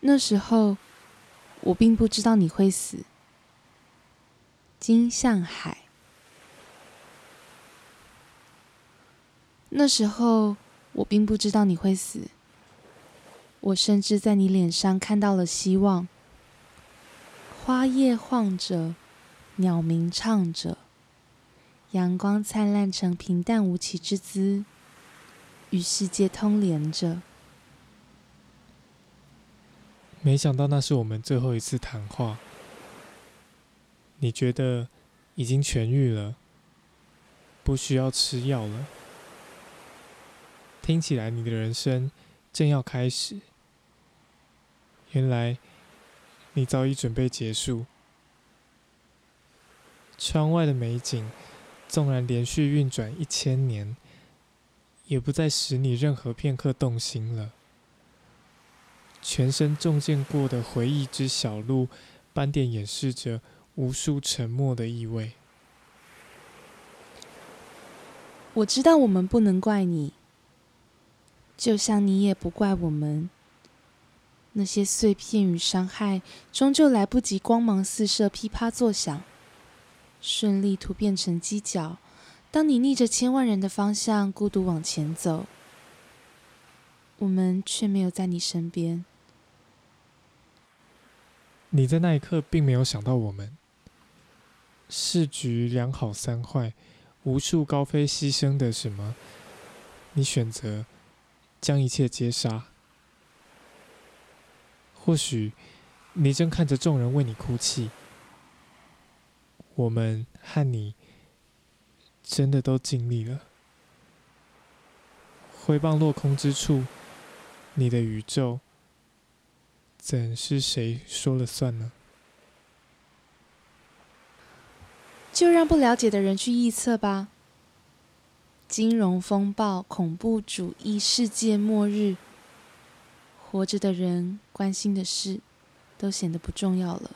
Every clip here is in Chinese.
那时候，我并不知道你会死。金向海。那时候，我并不知道你会死。我甚至在你脸上看到了希望。花叶晃着，鸟鸣唱着，阳光灿烂成平淡无奇之姿，与世界通连着。没想到那是我们最后一次谈话。你觉得已经痊愈了，不需要吃药了。听起来你的人生正要开始。原来你早已准备结束。窗外的美景，纵然连续运转一千年，也不再使你任何片刻动心了。全身中箭过的回忆之小路，斑点掩饰着无数沉默的意味。我知道我们不能怪你，就像你也不怪我们。那些碎片与伤害，终究来不及光芒四射、噼啪作响，顺利突变成犄角。当你逆着千万人的方向孤独往前走，我们却没有在你身边。你在那一刻并没有想到我们。市局两好三坏，无数高飞牺牲的什么？你选择将一切皆杀。或许你正看着众人为你哭泣，我们和你真的都尽力了。挥棒落空之处，你的宇宙。怎是谁说了算呢？就让不了解的人去臆测吧。金融风暴、恐怖主义、世界末日，活着的人关心的事，都显得不重要了。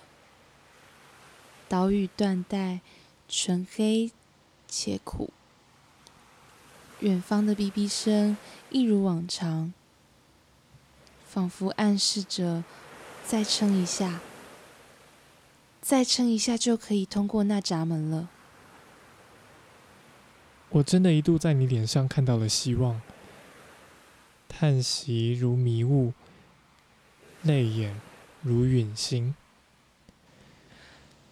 岛屿断代，纯黑且苦。远方的哔哔声，一如往常。仿佛暗示着，再撑一下，再撑一下就可以通过那闸门了。我真的一度在你脸上看到了希望，叹息如迷雾，泪眼如陨星。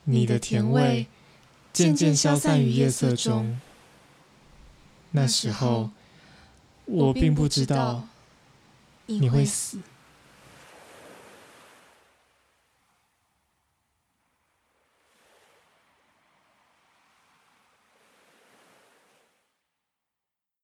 你的甜味渐渐消散于夜色中。那时候，我并不知道你会死